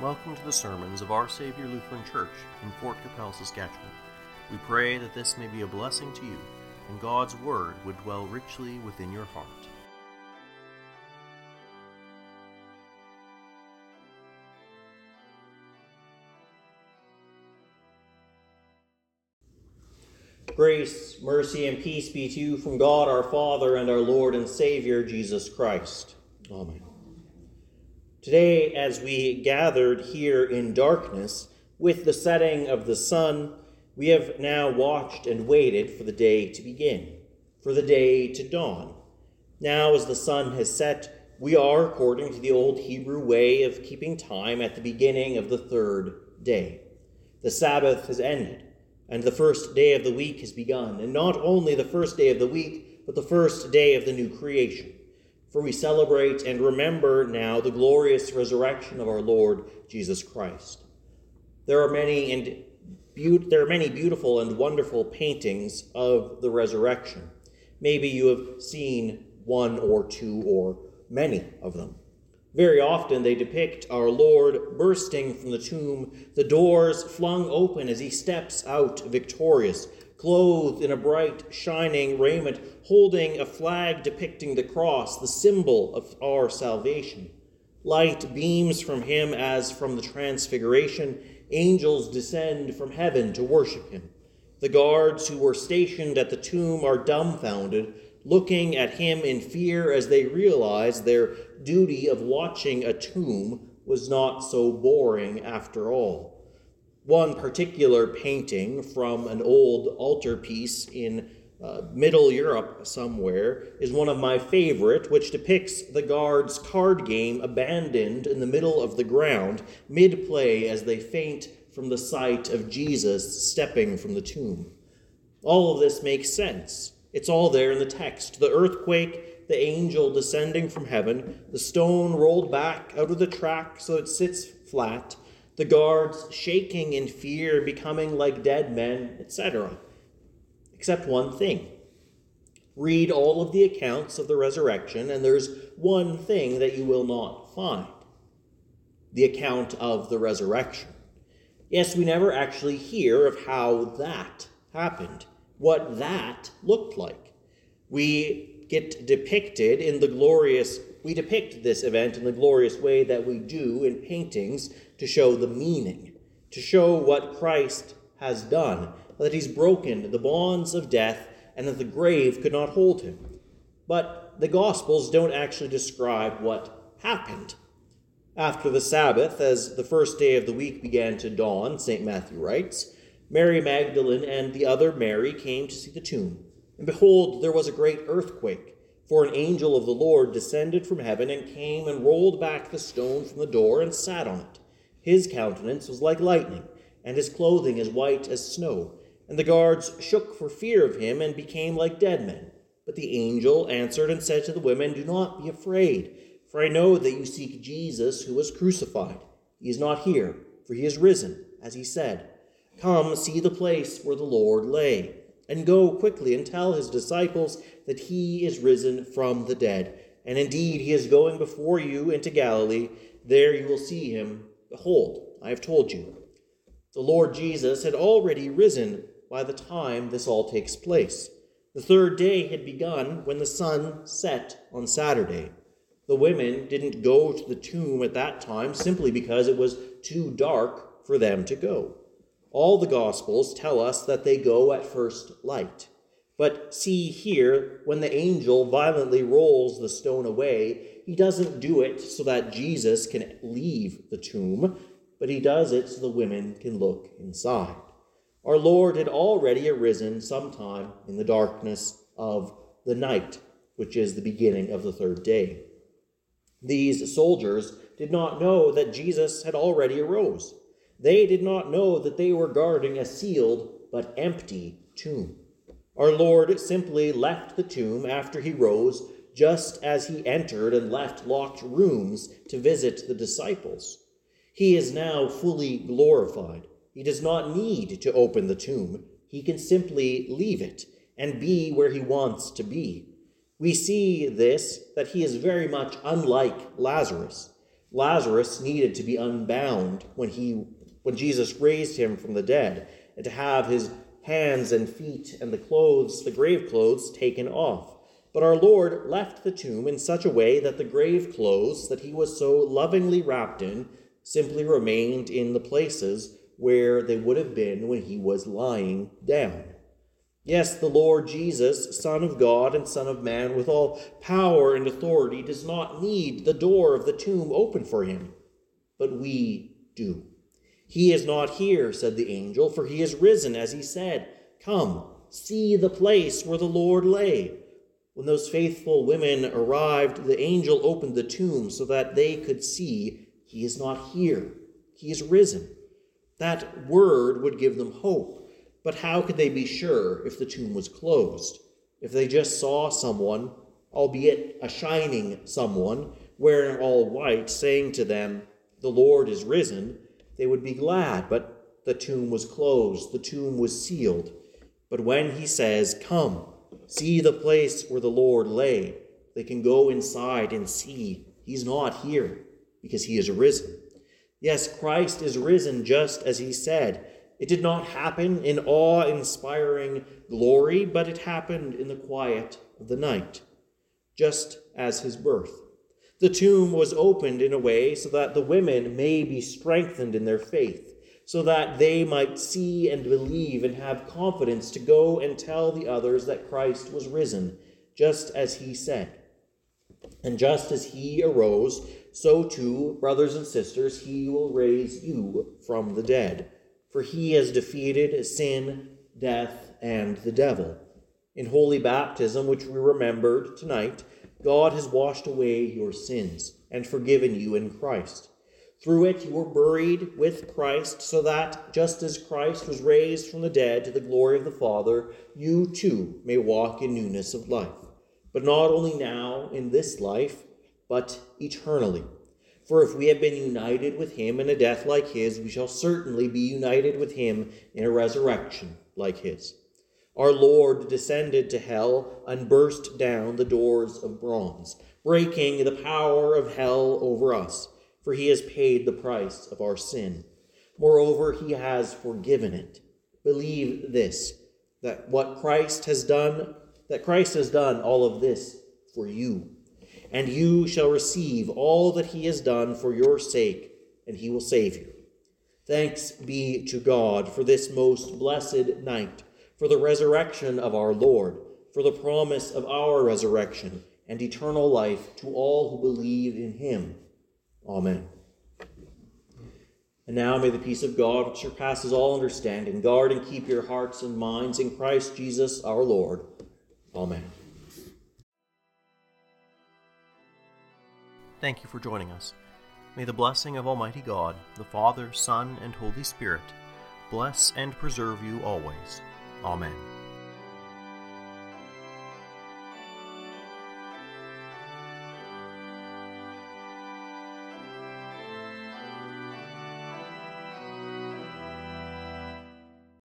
Welcome to the sermons of Our Savior Lutheran Church in Fort Qu'Appelle, Saskatchewan. We pray that this may be a blessing to you, and God's Word would dwell richly within your heart. Grace, mercy, and peace be to you from God our Father and our Lord and Savior, Jesus Christ. Amen. Today, as we gathered here in darkness with the setting of the sun, we have now watched and waited for the day to begin, for the day to dawn. Now, as the sun has set, we are, according to the old Hebrew way of keeping time, at the beginning of the third day. The Sabbath has ended, and the first day of the week has begun, and not only the first day of the week, but the first day of the new creation for we celebrate and remember now the glorious resurrection of our Lord Jesus Christ. There are many and be- there are many beautiful and wonderful paintings of the resurrection. Maybe you have seen one or two or many of them. Very often they depict our Lord bursting from the tomb, the doors flung open as he steps out victorious, clothed in a bright, shining raiment, holding a flag depicting the cross, the symbol of our salvation. Light beams from him as from the transfiguration. Angels descend from heaven to worship him. The guards who were stationed at the tomb are dumbfounded, looking at him in fear as they realize their duty of watching a tomb was not so boring after all. One particular painting from an old altarpiece in uh, Middle Europe somewhere is one of my favorite, which depicts the guards' card game abandoned in the middle of the ground, mid play as they faint from the sight of Jesus stepping from the tomb. All of this makes sense. It's all there in the text. The earthquake, the angel descending from heaven, the stone rolled back out of the track so it sits flat, the guards shaking in fear, becoming like dead men, etc. Except one thing. Read all of the accounts of the resurrection, and there's one thing that you will not find the account of the resurrection. Yes, we never actually hear of how that happened, what that looked like. We get depicted in the glorious, we depict this event in the glorious way that we do in paintings to show the meaning, to show what Christ has done, that he's broken the bonds of death and that the grave could not hold him. But the Gospels don't actually describe what happened. After the Sabbath, as the first day of the week began to dawn, St. Matthew writes, Mary Magdalene and the other Mary came to see the tomb. And behold, there was a great earthquake, for an angel of the Lord descended from heaven and came and rolled back the stone from the door and sat on it. His countenance was like lightning, and his clothing as white as snow. And the guards shook for fear of him and became like dead men. But the angel answered and said to the women, Do not be afraid, for I know that you seek Jesus who was crucified. He is not here, for he is risen, as he said. Come, see the place where the Lord lay, and go quickly and tell his disciples that he is risen from the dead. And indeed, he is going before you into Galilee. There you will see him Behold, I have told you. The Lord Jesus had already risen by the time this all takes place. The third day had begun when the sun set on Saturday. The women didn't go to the tomb at that time simply because it was too dark for them to go. All the Gospels tell us that they go at first light. But see here, when the angel violently rolls the stone away, he doesn't do it so that Jesus can leave the tomb, but he does it so the women can look inside. Our Lord had already arisen sometime in the darkness of the night, which is the beginning of the third day. These soldiers did not know that Jesus had already arose. They did not know that they were guarding a sealed but empty tomb. Our Lord simply left the tomb after he rose just as he entered and left locked rooms to visit the disciples. He is now fully glorified. He does not need to open the tomb. He can simply leave it and be where he wants to be. We see this that he is very much unlike Lazarus. Lazarus needed to be unbound when he when Jesus raised him from the dead, and to have his hands and feet and the clothes, the grave clothes, taken off. But our Lord left the tomb in such a way that the grave clothes that he was so lovingly wrapped in simply remained in the places where they would have been when he was lying down. Yes, the Lord Jesus, Son of God and Son of Man, with all power and authority, does not need the door of the tomb open for him, but we do. He is not here, said the angel, for he is risen, as he said. Come, see the place where the Lord lay. When those faithful women arrived, the angel opened the tomb so that they could see he is not here. He is risen. That word would give them hope. But how could they be sure if the tomb was closed? If they just saw someone, albeit a shining someone, wearing all white, saying to them, The Lord is risen, they would be glad. But the tomb was closed, the tomb was sealed. But when he says, Come, see the place where the Lord lay, they can go inside and see he's not here because he is risen. Yes, Christ is risen just as he said. It did not happen in awe inspiring glory, but it happened in the quiet of the night, just as his birth. The tomb was opened in a way so that the women may be strengthened in their faith, so that they might see and believe and have confidence to go and tell the others that Christ was risen, just as he said. And just as he arose, so too, brothers and sisters, he will raise you from the dead. For he has defeated sin, death, and the devil. In holy baptism, which we remembered tonight, God has washed away your sins and forgiven you in Christ. Through it you were buried with Christ, so that, just as Christ was raised from the dead to the glory of the Father, you too may walk in newness of life. But not only now in this life, but eternally. For if we have been united with him in a death like his, we shall certainly be united with him in a resurrection like his. Our Lord descended to hell and burst down the doors of bronze, breaking the power of hell over us, for he has paid the price of our sin. Moreover, he has forgiven it. Believe this, that what Christ has done, that Christ has done all of this for you and you shall receive all that he has done for your sake, and he will save you. Thanks be to God for this most blessed night, for the resurrection of our Lord, for the promise of our resurrection and eternal life to all who believe in him. Amen. And now may the peace of God, which surpasses all understanding, guard and keep your hearts and minds in Christ Jesus our Lord. Amen. Thank you for joining us. May the blessing of Almighty God, the Father, Son, and Holy Spirit bless and preserve you always. Amen.